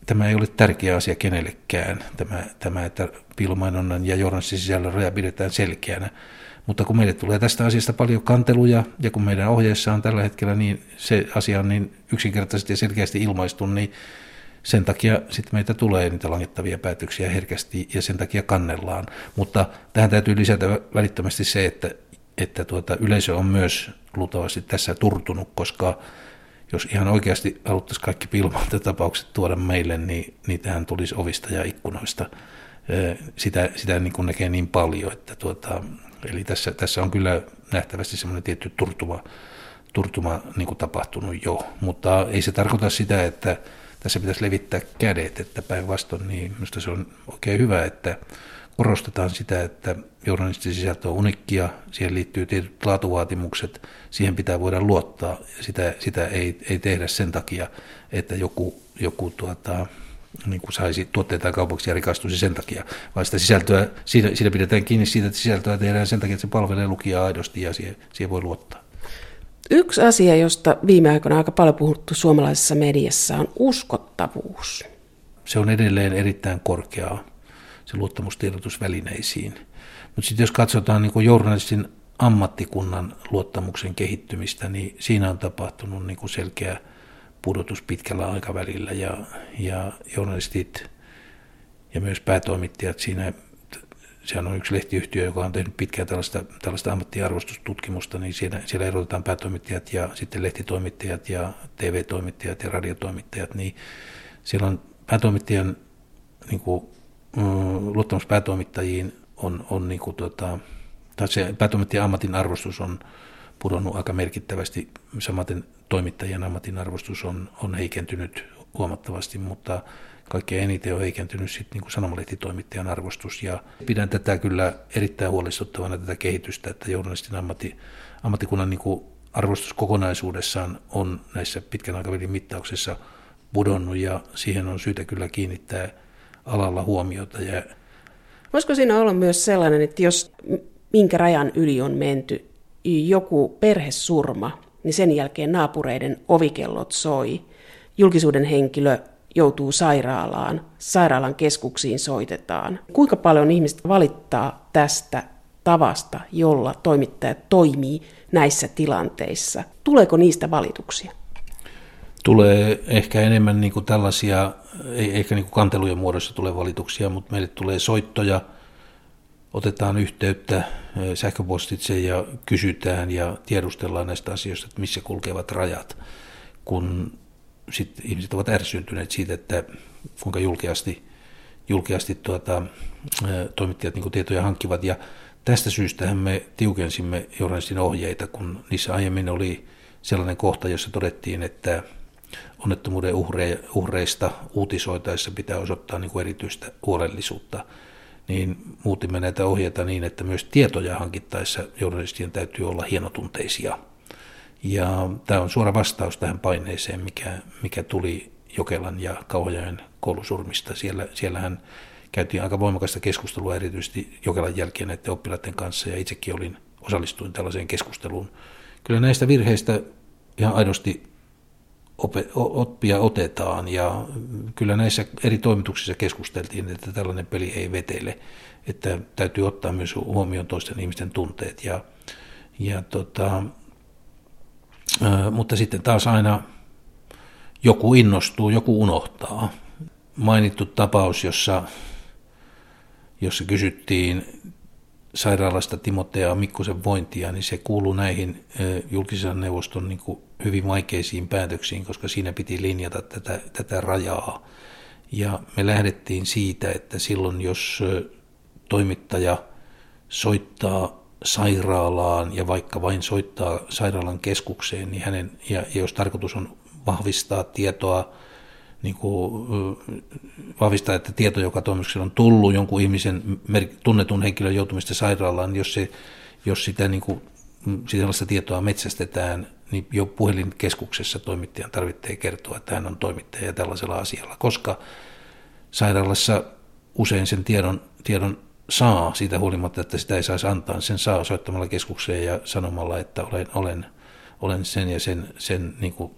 tämä ei ole tärkeä asia kenellekään, tämä, tämä että piilomainonnan ja journalistisen sisällön raja pidetään selkeänä. Mutta kun meille tulee tästä asiasta paljon kanteluja, ja kun meidän ohjeessa on tällä hetkellä niin se asia on niin yksinkertaisesti ja selkeästi ilmaistu, niin sen takia sitten meitä tulee niitä langittavia päätöksiä herkästi ja sen takia kannellaan. Mutta tähän täytyy lisätä välittömästi se, että, että tuota, yleisö on myös luultavasti tässä turtunut, koska jos ihan oikeasti haluttaisiin kaikki pilmointatapaukset tuoda meille, niin niitähän tulisi ovista ja ikkunoista. Sitä, sitä niin kuin näkee niin paljon, että tuota, eli tässä, tässä on kyllä nähtävästi semmoinen tietty turtuma, turtuma niin kuin tapahtunut jo, mutta ei se tarkoita sitä, että tässä pitäisi levittää kädet, että päinvastoin niin minusta se on oikein hyvä, että korostetaan sitä, että journalistin sisältö on unikkia, siihen liittyy tietyt laatuvaatimukset, siihen pitää voida luottaa. Ja sitä, sitä ei, ei tehdä sen takia, että joku, joku tuota, niin kuin saisi tuotteita kaupaksi ja rikastuisi sen takia, vaan sitä sisältöä, siinä, siinä pidetään kiinni siitä, että sisältöä tehdään sen takia, että se palvelee lukijaa aidosti ja siihen, siihen voi luottaa. Yksi asia, josta viime aikoina aika paljon puhuttu suomalaisessa mediassa, on uskottavuus. Se on edelleen erittäin korkeaa se luottamustiedotusvälineisiin. Mutta sitten jos katsotaan niin journalistin ammattikunnan luottamuksen kehittymistä, niin siinä on tapahtunut niin kuin selkeä pudotus pitkällä aikavälillä ja, ja journalistit ja myös päätoimittajat siinä, sehän on yksi lehtiyhtiö, joka on tehnyt pitkään tällaista, tällaista ammattiarvostustutkimusta, niin siellä, siellä erotetaan päätoimittajat ja sitten lehtitoimittajat ja TV-toimittajat ja radiotoimittajat, niin siellä on päätoimittajan niin kuin Mm, luottamuspäätoimittajiin on, on niin kuin tota, tai se päätoimittajan ammatin arvostus on pudonnut aika merkittävästi. Samaten toimittajien ammatin arvostus on, on heikentynyt huomattavasti, mutta kaikkein eniten on heikentynyt sitten niin sanomalehtitoimittajan arvostus. Ja pidän tätä kyllä erittäin huolestuttavana tätä kehitystä, että journalistin ammatti, ammattikunnan niin kuin arvostus kokonaisuudessaan on näissä pitkän aikavälin mittauksissa pudonnut ja siihen on syytä kyllä kiinnittää alalla huomiota. Ja... Voisiko siinä olla myös sellainen, että jos minkä rajan yli on menty, joku perhesurma, niin sen jälkeen naapureiden ovikellot soi, julkisuuden henkilö joutuu sairaalaan, sairaalan keskuksiin soitetaan. Kuinka paljon ihmiset valittaa tästä tavasta, jolla toimittaja toimii näissä tilanteissa? Tuleeko niistä valituksia? Tulee ehkä enemmän niin kuin tällaisia, ei ehkä niin kuin kantelujen muodossa tulee valituksia, mutta meille tulee soittoja, otetaan yhteyttä sähköpostitse ja kysytään ja tiedustellaan näistä asioista, että missä kulkevat rajat, kun sit ihmiset ovat ärsyntyneet siitä, että kuinka julkeasti, julkeasti tuota, toimittajat niin tietoja hankkivat. Ja tästä syystä me tiukensimme journalistin ohjeita, kun niissä aiemmin oli sellainen kohta, jossa todettiin, että onnettomuuden uhre, uhreista uutisoitaessa pitää osoittaa niin kuin erityistä huolellisuutta, niin muutimme näitä ohjeita niin, että myös tietoja hankittaessa journalistien täytyy olla hienotunteisia – ja tämä on suora vastaus tähän paineeseen, mikä, mikä tuli Jokelan ja Kauhajoen koulusurmista. Siellä, siellähän käytiin aika voimakasta keskustelua erityisesti Jokelan jälkeen näiden oppilaiden kanssa ja itsekin olin, osallistuin tällaiseen keskusteluun. Kyllä näistä virheistä ihan aidosti oppia otetaan ja kyllä näissä eri toimituksissa keskusteltiin, että tällainen peli ei vetele, että täytyy ottaa myös huomioon toisten ihmisten tunteet ja, ja tota, mutta sitten taas aina joku innostuu, joku unohtaa. Mainittu tapaus, jossa, jossa kysyttiin sairaalasta Timotea Mikkosen vointia, niin se kuuluu näihin julkisen neuvoston niin kuin hyvin vaikeisiin päätöksiin, koska siinä piti linjata tätä, tätä rajaa. Ja me lähdettiin siitä, että silloin jos toimittaja soittaa sairaalaan ja vaikka vain soittaa sairaalan keskukseen, niin hänen, ja, jos tarkoitus on vahvistaa tietoa, niin kuin, vahvistaa, että tieto, joka toimituksella on tullut jonkun ihmisen tunnetun henkilön joutumista sairaalaan, niin jos, se, jos sitä niin kuin, sellaista tietoa metsästetään, niin jo puhelinkeskuksessa toimittajan tarvitsee kertoa, että hän on toimittaja tällaisella asialla, koska sairaalassa usein sen tiedon, tiedon saa siitä huolimatta, että sitä ei saisi antaa. Sen saa soittamalla keskukseen ja sanomalla, että olen, olen, olen sen ja sen, sen niin kuin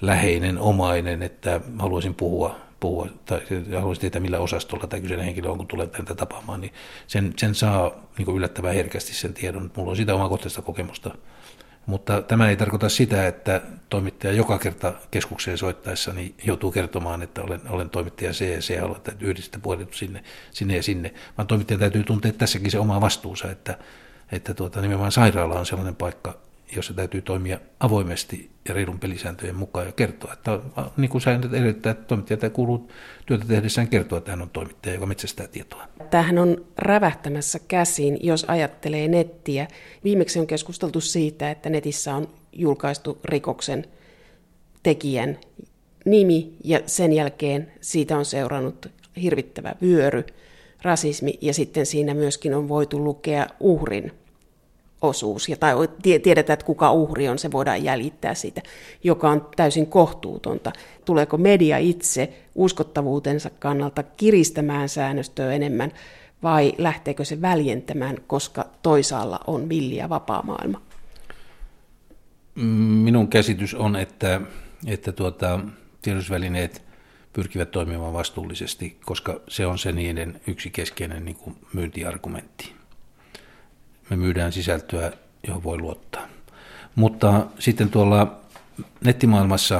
läheinen, omainen, että haluaisin puhua, puhua tai haluaisin tietää millä osastolla tämä kyseinen henkilö on, kun tulee tänne tapaamaan, niin sen, sen saa niin kuin yllättävän herkästi sen tiedon. Mulla on siitä omakohtaista kokemusta mutta tämä ei tarkoita sitä, että toimittaja joka kerta keskukseen soittaessa niin joutuu kertomaan, että olen, olen toimittaja C ja C että yhdistä puolet sinne, sinne ja sinne. Vaan toimittaja täytyy tuntea tässäkin se oma vastuunsa, että, että tuota, nimenomaan sairaala on sellainen paikka, jossa täytyy toimia avoimesti ja reilun pelisääntöjen mukaan ja kertoa, että niin kuin säännöt edellyttää, että toimittaja kuuluu työtä tehdessään kertoa, että hän on toimittaja, joka metsästää tietoa. Tämähän on rävähtämässä käsiin, jos ajattelee nettiä. Viimeksi on keskusteltu siitä, että netissä on julkaistu rikoksen tekijän nimi ja sen jälkeen siitä on seurannut hirvittävä vyöry, rasismi ja sitten siinä myöskin on voitu lukea uhrin osuus, ja tai tiedetään, että kuka uhri on, se voidaan jäljittää siitä, joka on täysin kohtuutonta. Tuleeko media itse uskottavuutensa kannalta kiristämään säännöstöä enemmän, vai lähteekö se väljentämään, koska toisaalla on villi ja vapaa maailma? Minun käsitys on, että, että tuota, tiedotusvälineet pyrkivät toimimaan vastuullisesti, koska se on se niiden yksi keskeinen niin kuin myyntiargumentti me myydään sisältöä, johon voi luottaa. Mutta sitten tuolla nettimaailmassa,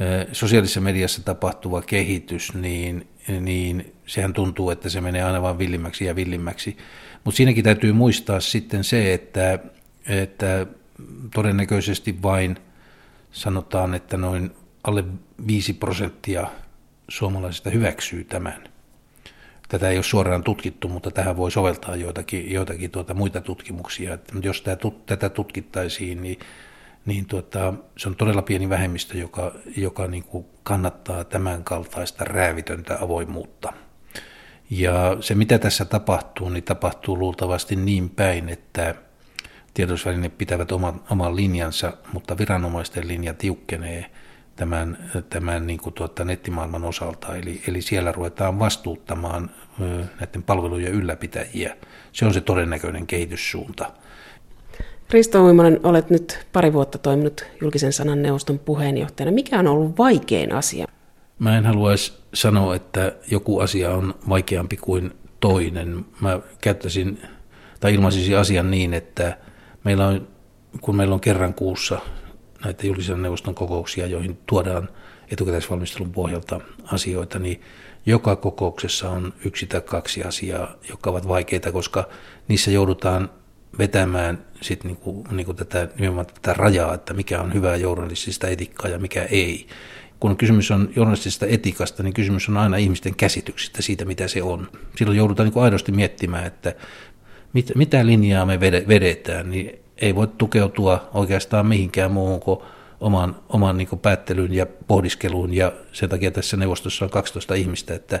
eh, sosiaalisessa mediassa tapahtuva kehitys, niin, niin sehän tuntuu, että se menee aina vain villimmäksi ja villimmäksi. Mutta siinäkin täytyy muistaa sitten se, että, että todennäköisesti vain sanotaan, että noin alle 5 prosenttia suomalaisista hyväksyy tämän. Tätä ei ole suoraan tutkittu, mutta tähän voi soveltaa joitakin, joitakin tuota muita tutkimuksia. Että jos tämä, tätä tutkittaisiin, niin, niin tuota, se on todella pieni vähemmistö, joka, joka niin kuin kannattaa tämän kaltaista räävitöntä avoimuutta. Ja se, mitä tässä tapahtuu, niin tapahtuu luultavasti niin päin, että tiedotusvälineet pitävät oman, oman linjansa, mutta viranomaisten linja tiukkenee tämän, tämän niin kuin tuota, nettimaailman osalta. Eli, eli siellä ruvetaan vastuuttamaan näiden palvelujen ylläpitäjiä. Se on se todennäköinen kehityssuunta. Risto Uimonen, olet nyt pari vuotta toiminut julkisen sanan neuvoston puheenjohtajana. Mikä on ollut vaikein asia? Mä en haluaisi sanoa, että joku asia on vaikeampi kuin toinen. Mä käyttäisin tai ilmaisisin asian niin, että meillä on, kun meillä on kerran kuussa näitä julkisen neuvoston kokouksia, joihin tuodaan etukäteisvalmistelun pohjalta asioita, niin joka kokouksessa on yksi tai kaksi asiaa, jotka ovat vaikeita, koska niissä joudutaan vetämään sit niinku, niinku tätä, nimenomaan tätä rajaa, että mikä on hyvää journalistista etikkaa ja mikä ei. Kun kysymys on journalistisesta etikasta, niin kysymys on aina ihmisten käsityksistä siitä, mitä se on. Silloin joudutaan niin aidosti miettimään, että mit, mitä linjaa me vedetään, niin ei voi tukeutua oikeastaan mihinkään muuhun kuin oman, oman niin päättelyyn ja pohdiskeluun, ja sen takia tässä neuvostossa on 12 ihmistä, että,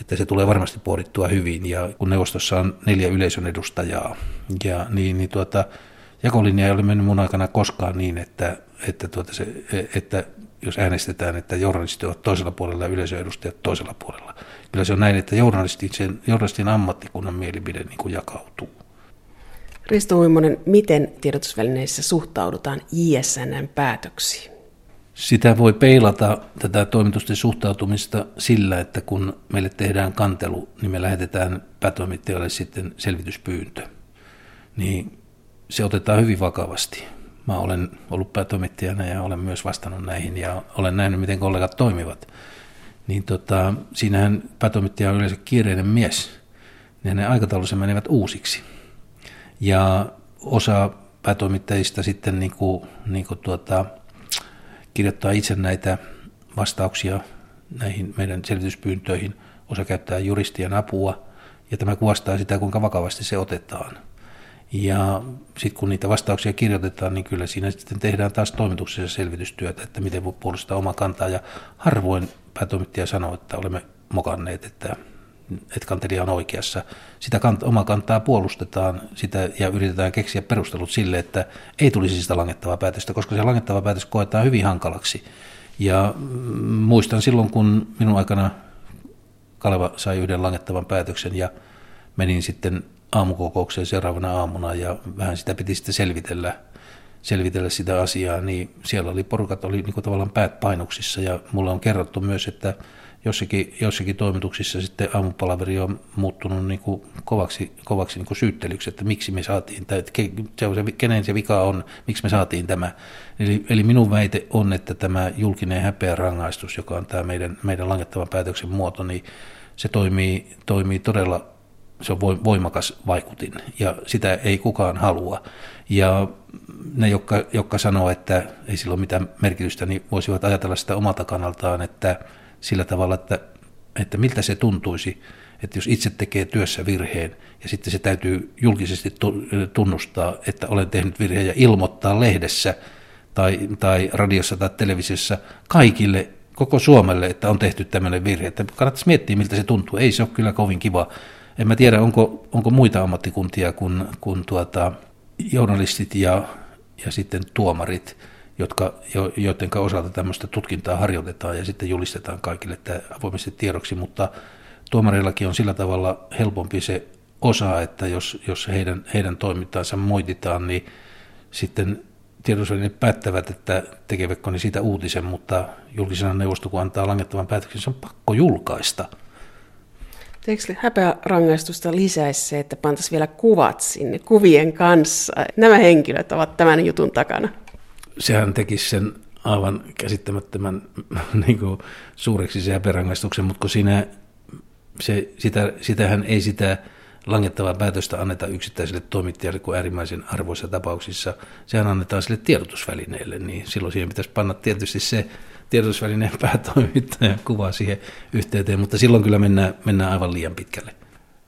että se tulee varmasti pohdittua hyvin, ja kun neuvostossa on neljä yleisön edustajaa, ja niin, niin tuota, jakolinja ei ole mennyt mun aikana koskaan niin, että, että, tuota se, että jos äänestetään, että journalistit ovat toisella puolella ja yleisön edustajat toisella puolella. Kyllä se on näin, että journalistin, sen, journalistin ammattikunnan mielipide niin kuin jakautuu. Risto Uimonen, miten tiedotusvälineissä suhtaudutaan ISNn päätöksiin? Sitä voi peilata tätä toimitusten suhtautumista sillä, että kun meille tehdään kantelu, niin me lähetetään päätoimittajalle sitten selvityspyyntö. Niin se otetaan hyvin vakavasti. Mä olen ollut päätoimittajana ja olen myös vastannut näihin ja olen nähnyt, miten kollegat toimivat. Niin tota, siinähän päätoimittaja on yleensä kiireinen mies, niin ne aikataulussa menevät uusiksi. Ja osa päätoimittajista sitten niin kuin, niin kuin tuota, kirjoittaa itse näitä vastauksia näihin meidän selvityspyyntöihin, osa käyttää juristien apua, ja tämä kuvastaa sitä, kuinka vakavasti se otetaan. Ja sitten kun niitä vastauksia kirjoitetaan, niin kyllä siinä sitten tehdään taas toimituksessa selvitystyötä, että miten voi puolustaa oma kantaa. Ja harvoin päätoimittaja sanoo, että olemme mokanneet, että, että kantelija on oikeassa. Sitä kant- omaa kantaa puolustetaan sitä ja yritetään keksiä perustelut sille, että ei tulisi sitä langettavaa päätöstä, koska se langettava päätös koetaan hyvin hankalaksi. Ja mm, muistan silloin, kun minun aikana Kaleva sai yhden langettavan päätöksen ja menin sitten aamukokoukseen seuraavana aamuna ja vähän sitä piti sitten selvitellä, selvitellä sitä asiaa, niin siellä oli porukat oli niin kuin tavallaan päät painoksissa ja mulla on kerrottu myös, että jossakin, jossakin toimituksissa sitten aamupalaveri on muuttunut niin kuin kovaksi, kovaksi niin kuin syyttelyksi, että miksi me saatiin, tai se on se, kenen se vika on, miksi me saatiin tämä. Eli, eli minun väite on, että tämä julkinen häpeä rangaistus, joka on tämä meidän, meidän langettavan päätöksen muoto, niin se toimii, toimii todella se on voimakas vaikutin ja sitä ei kukaan halua. Ja ne, jotka, jotka sanoo, että ei sillä ole mitään merkitystä, niin voisivat ajatella sitä omalta kannaltaan, että sillä tavalla, että, että miltä se tuntuisi, että jos itse tekee työssä virheen ja sitten se täytyy julkisesti tunnustaa, että olen tehnyt virheen ja ilmoittaa lehdessä tai, tai radiossa tai televisiossa kaikille koko Suomelle, että on tehty tämmöinen virhe. Että kannattaisi miettiä, miltä se tuntuu. Ei se ole kyllä kovin kiva en mä tiedä, onko, onko muita ammattikuntia kuin, kuin tuota, journalistit ja, ja sitten tuomarit, jotka, jo, joiden osalta tämmöistä tutkintaa harjoitetaan ja sitten julistetaan kaikille tämä avoimesti tiedoksi, mutta tuomareillakin on sillä tavalla helpompi se osa, että jos, jos heidän, heidän toimintaansa moititaan, niin sitten tiedotusvälineet päättävät, että tekevätkö ne siitä uutisen, mutta julkisena neuvosto, kun antaa langettavan päätöksen, se on pakko julkaista – Eikö häpeärangaistusta lisäisi se, että pantaisiin vielä kuvat sinne kuvien kanssa? Nämä henkilöt ovat tämän jutun takana. Sehän tekisi sen aivan käsittämättömän niin kuin, suureksi se häpeärangaistuksen, mutta kun siinä, se, sitä, sitähän ei sitä langettavaa päätöstä anneta yksittäiselle toimittajalle kuin äärimmäisen arvoissa tapauksissa. Sehän annetaan sille tiedotusvälineelle, niin silloin siihen pitäisi panna tietysti se tiedotusvälineen päätoimittajan kuva siihen yhteyteen, mutta silloin kyllä mennään, mennään aivan liian pitkälle.